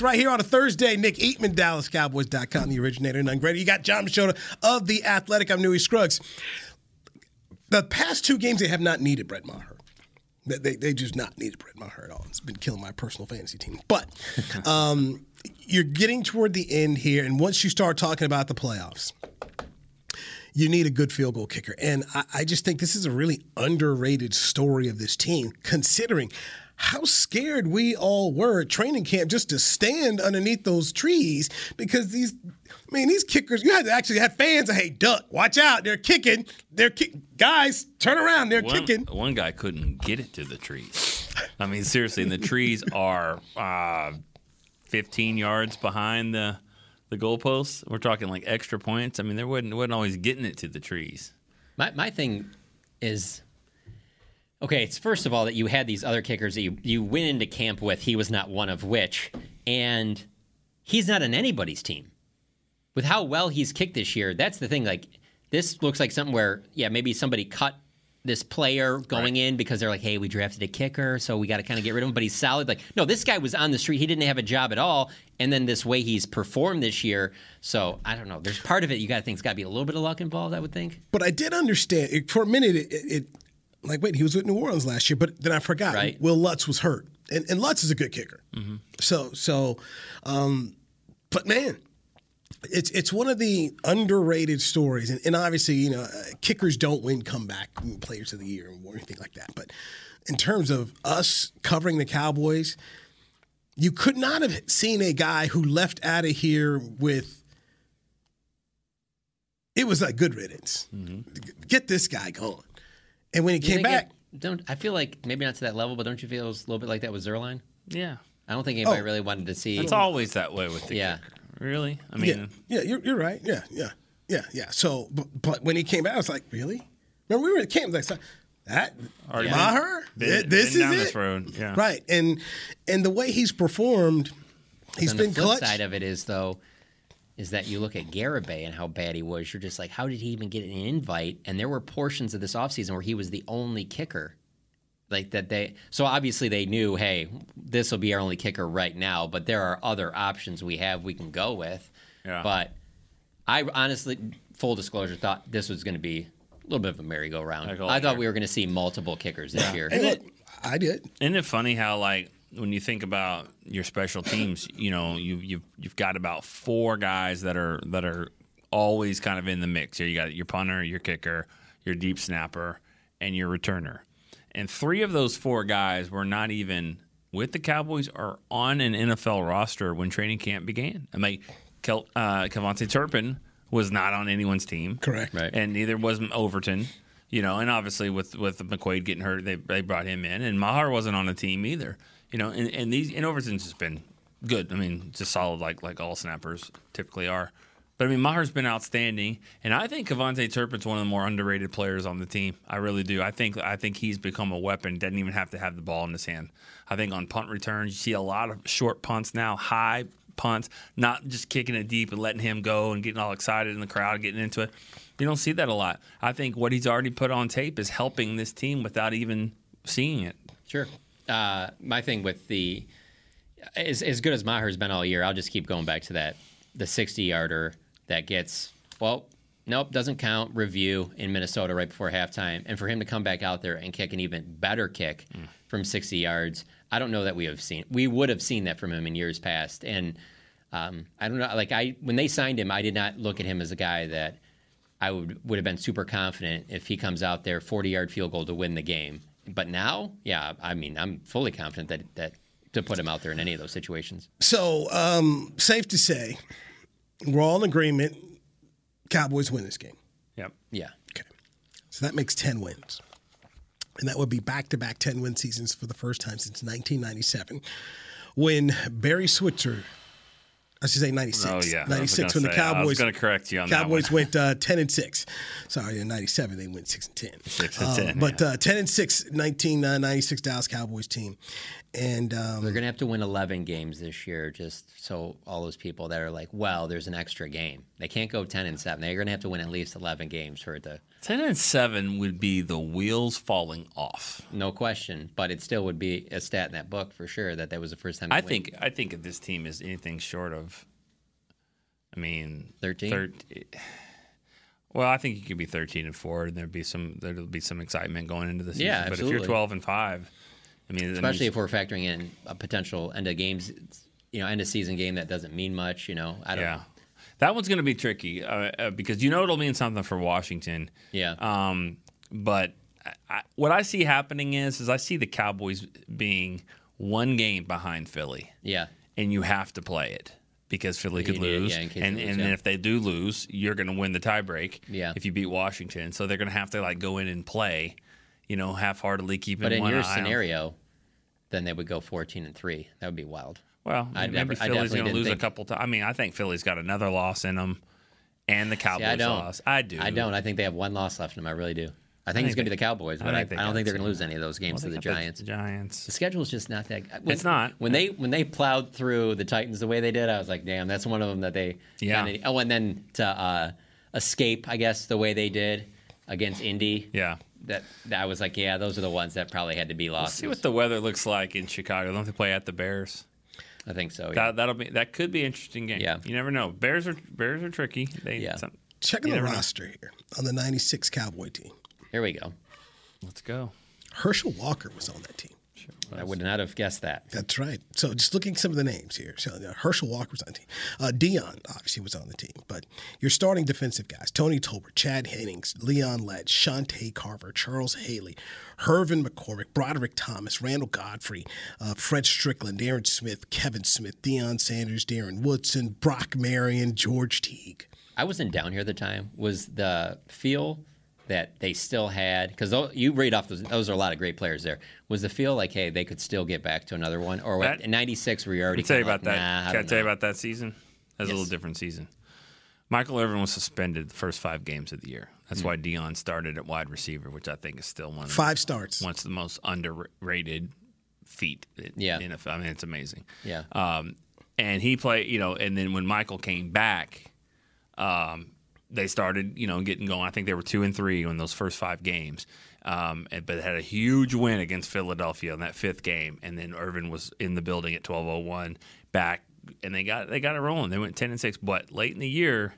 Right here on a Thursday. Nick Eatman, DallasCowboys.com, the originator and ungraded. You got Jon Machota of The Athletic. I'm Newy Scruggs. The past two games, they have not needed Brett Maher. They, they, they just not needed Brett Maher at all. It's been killing my personal fantasy team. But um, you're getting toward the end here, and once you start talking about the playoffs, you need a good field goal kicker. And I, I, just think this is a really underrated story of this team, considering how scared we all were at training camp just to stand underneath those trees because these I mean these kickers you had to actually have fans hey duck watch out they're kicking they're kick guys turn around they're one, kicking. one guy couldn't get it to the trees. I mean seriously and the trees are uh, 15 yards behind the the goalposts. We're talking like extra points. I mean there wasn't wasn't always getting it to the trees. My my thing is Okay, it's first of all that you had these other kickers that you, you went into camp with. He was not one of which, and he's not on anybody's team. With how well he's kicked this year, that's the thing. Like this looks like something where, yeah, maybe somebody cut this player going right. in because they're like, hey, we drafted a kicker, so we got to kind of get rid of him. But he's solid. Like, no, this guy was on the street. He didn't have a job at all. And then this way he's performed this year. So I don't know. There's part of it you got to think it's got to be a little bit of luck involved. I would think. But I did understand for a minute. it, it like, wait, he was with New Orleans last year, but then I forgot. Right. Will Lutz was hurt, and, and Lutz is a good kicker. Mm-hmm. So, so, um, but man, it's it's one of the underrated stories, and, and obviously, you know, uh, kickers don't win comeback players of the year or anything like that. But in terms of us covering the Cowboys, you could not have seen a guy who left out of here with. It was like good riddance. Mm-hmm. Get this guy going. And when he came back, it, don't I feel like maybe not to that level, but don't you feel it was a little bit like that with Zuerlein? Yeah, I don't think anybody oh, really wanted to see. It's always that way with the yeah. Kicker. Really? I mean, yeah, yeah, you're, you're right. Yeah, yeah, yeah, yeah. So, but, but when he came back, I was like, really? Remember, we were at camp. Like, that yeah. Maher, been, this been is down it. This road. Yeah. Right, and and the way he's performed, he's been the flip clutch. side of it is though is that you look at Garibay and how bad he was. You're just like, how did he even get an invite? And there were portions of this offseason where he was the only kicker. Like that they so obviously they knew, hey, this will be our only kicker right now, but there are other options we have we can go with. Yeah. But I honestly, full disclosure, thought this was going to be a little bit of a merry-go-round. I thought we were going to see multiple kickers this yeah. year. And look, I did. Isn't it funny how like when you think about your special teams, you know, you you've you've got about four guys that are that are always kind of in the mix. Here you got your punter, your kicker, your deep snapper, and your returner. And three of those four guys were not even with the Cowboys or on an NFL roster when training camp began. I mean, Kel, uh, KaVontae Turpin was not on anyone's team. Correct. Right. And neither was Overton. You know, and obviously with with McQuaide getting hurt, they they brought him in, and Maher wasn't on the team either. You know, and, and these and Overton's just been good. I mean, just solid like like all snappers typically are. But I mean, Maher's been outstanding, and I think KaVontae Turpin's one of the more underrated players on the team. I really do. I think I think he's become a weapon. Doesn't even have to have the ball in his hand. I think on punt returns, you see a lot of short punts now, high punts, not just kicking it deep and letting him go and getting all excited in the crowd, getting into it. You don't see that a lot. I think what he's already put on tape is helping this team without even seeing it. Sure uh, my thing with the as, as good as Maher's been all year, I'll just keep going back to that the 60 yarder that gets well, nope, doesn't count. Review in Minnesota right before halftime, and for him to come back out there and kick an even better kick mm. from 60 yards, I don't know that we have seen. We would have seen that from him in years past, and um, I don't know. Like I, when they signed him, I did not look at him as a guy that I would would have been super confident if he comes out there 40 yard field goal to win the game. But now, yeah, I mean, I'm fully confident that that to put him out there in any of those situations. So, um, safe to say, we're all in agreement. Cowboys win this game. Yep. Yeah. Okay. So that makes ten wins. and that would be back to back 10 win seasons for the first time since 1997 when Barry Switzer. I should say 96. Oh, yeah. 96 when the say, I was Cowboys. gonna correct you on that Cowboys went uh, 10 and 6. Sorry, in 97 they went 6 and 10. 6 and Uh, 10, But uh, 10 and 6, 1996 Dallas Cowboys team. And um, They're going to have to win 11 games this year, just so all those people that are like, well, there's an extra game. They can't go 10 and 7. They're going to have to win at least 11 games for it to. 10 and 7 would be the wheels falling off. No question, but it still would be a stat in that book for sure that that was the first time. they I win. think I think if this team is anything short of, I mean, 13? thir- well, I think you could be thirteen and four, and there'd be some there'll be some excitement going into the season. Yeah, But if you're twelve and five, I mean, especially if we're factoring in a potential end of games, you know, end of season game that doesn't mean much. You know, I don't. yeah, that one's going to be tricky uh, uh, because you know it'll mean something for Washington. Yeah. Um, but I, what I see happening is, is I see the Cowboys being one game behind Philly. Yeah. And you have to play it because Philly could lose. yeah, and lose, and yeah. if they do lose, you're going to win the tiebreak. Yeah. If you beat Washington, so they're going to have to like go in and play, you know, half-heartedly keeping. But in your eye on- scenario, then they would go 14 and three. That would be wild. Well, I maybe never- Philly's going to lose think- a couple times. I mean, I think Philly's got another loss in them, and the Cowboys See, I don't. loss. I do. I don't. I think they have one loss left in them. I really do. I think, think it's going to be the Cowboys, I but I, I, think don't think they're going to lose any of those games Well, to the got the Giants. Giants. The schedule's just not that. When, It's not. When they when they plowed through the Titans the way they did, I was like, damn, that's one of them that they. Yeah. kinda- oh, and then to uh, escape, I guess the way they did against Indy. Yeah. That that was like, yeah, those are the ones that probably had to be We'll lost. see what the weather looks like in Chicago. Don't they play at the Bears? I think so. Yeah. That that'll be that could be an interesting game. Yeah. You never know. Bears are Bears are tricky. They Yeah. some- checking the never know. roster here on the 96 Cowboy team. Here we go. Let's go. Herschel Walker was on that team. I would not have guessed that. That's right. So just looking at some of the names here. So Herschel Walker was on the team. Uh, Deion obviously was on the team, but your starting defensive guys: Tony Tolbert, Chad Hennings, Leon Lett, Shante Carver, Charles Haley, Hurvin McCormack, Broderick Thomas, Randall Godfrey, uh, Fred Strickland, Aaron Smith, Kevin Smith, Deion Sanders, Darren Woodson, Brock Marion, George Teague. I wasn't down here at the time. Was the feel that they still had because you read off those, those are a lot of great players there. Was the feel like hey they could still get back to another one or That- in '96 were you already? Can I tell you about like, that? Nah, Can I don't tell you about that season? That's a Yes. little different season. Michael Irvin was suspended the first five games of the year. That's Hmm. why Deion started at wide receiver, which I think is still one of the- Five starts. One of the most underrated feat. in Yeah. NFL. I mean, it's amazing. Yeah. Um, and he played, you know, and then when Michael came back, um, they started, you know, getting going. I think they were two and three in those first five games, um, and, but had a huge win against Philadelphia in that fifth game. And then Irvin was in the building at twelve oh one back, and they got they got it rolling. They went ten and six, but late in the year.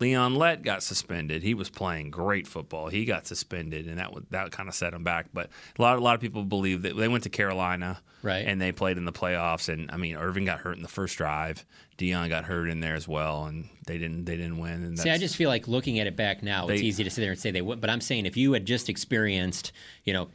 Leon Lett got suspended. He was playing great football. He got suspended, and that would, that kind of set him back. But a lot a lot of people believe that they went to Carolina, Right. And they played in the playoffs. And I mean, Irvin got hurt in the first drive. Deion got hurt in there as well, and they didn't they didn't win. And See, I just feel like looking at it back now, it's easy to sit there and say they would. But I'm saying if you had just experienced, you know,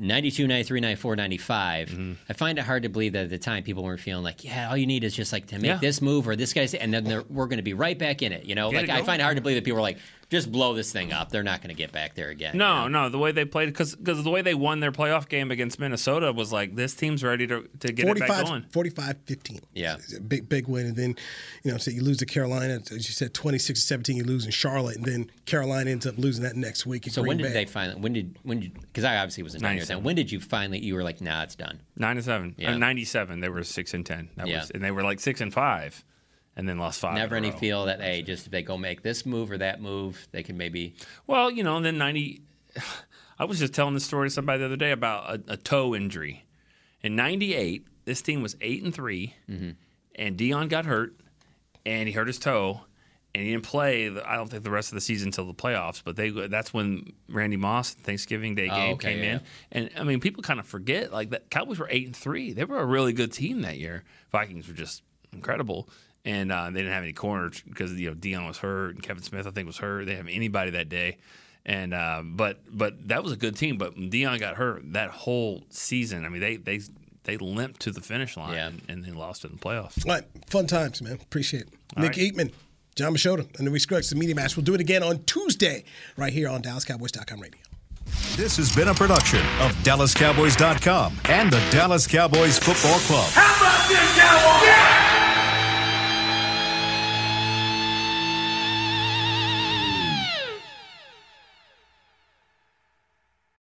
92, 93, 94, 95, Mm-hmm. I find it hard to believe that at the time people weren't feeling like, yeah, all you need is just like to make Yeah. this move or this guy's, and then we're going to be right back in it. You know, Get like I find it hard to believe that people were like, just blow this thing up. They're not going to get back there again. No, no, the way they played because because the way they won their playoff game against Minnesota was like this team's ready to to get it back 45, going. 45 15. Yeah. It's a big, big win. And then, you know, so you lose to Carolina. As you said, 26 17, you lose in Charlotte. And then Carolina ends up losing that next week. in So when did Bay. they finally? When did when? Because I obviously wasn't down here then. 97. When did you finally? You were like, nah, it's done. Nine to seven, Yeah. Uh, ninety seven. They were six and ten. That Yeah. was, and they were like six and five, and then lost five. Never any row. feel that hey, just if they go make this move or that move, they can maybe. Well, you know, and then 90. I was just telling the story to somebody the other day about a, a toe injury. In 98, this team was 8 and 3, Mm-hmm. and Deion got hurt, and he hurt his toe, and he didn't play, I don't think, the rest of the season until the playoffs. But they that's when Randy Moss, Thanksgiving Day Oh, game, okay, came yeah. in. And, I mean, people kind of forget, like, that Cowboys were 8 and 3. They were a really good team that year. Vikings were just incredible. And uh, they didn't have any corners because you know Deion was hurt and Kevin Smith I think was hurt. They didn't have anybody that day, and uh, but but that was a good team. But Deion got hurt that whole season. I mean they they they limped to the finish line Yeah. and, and then lost in the playoffs. All right, fun times, man. Appreciate it. All Nick right. Eatman, Jon Machota, and the We Scruggs, the Media Mash. We'll do it again on Tuesday right here on DallasCowboys.com radio. This has been a production of DallasCowboys.com and the Dallas Cowboys Football Club. How about this, Cowboys? Yeah!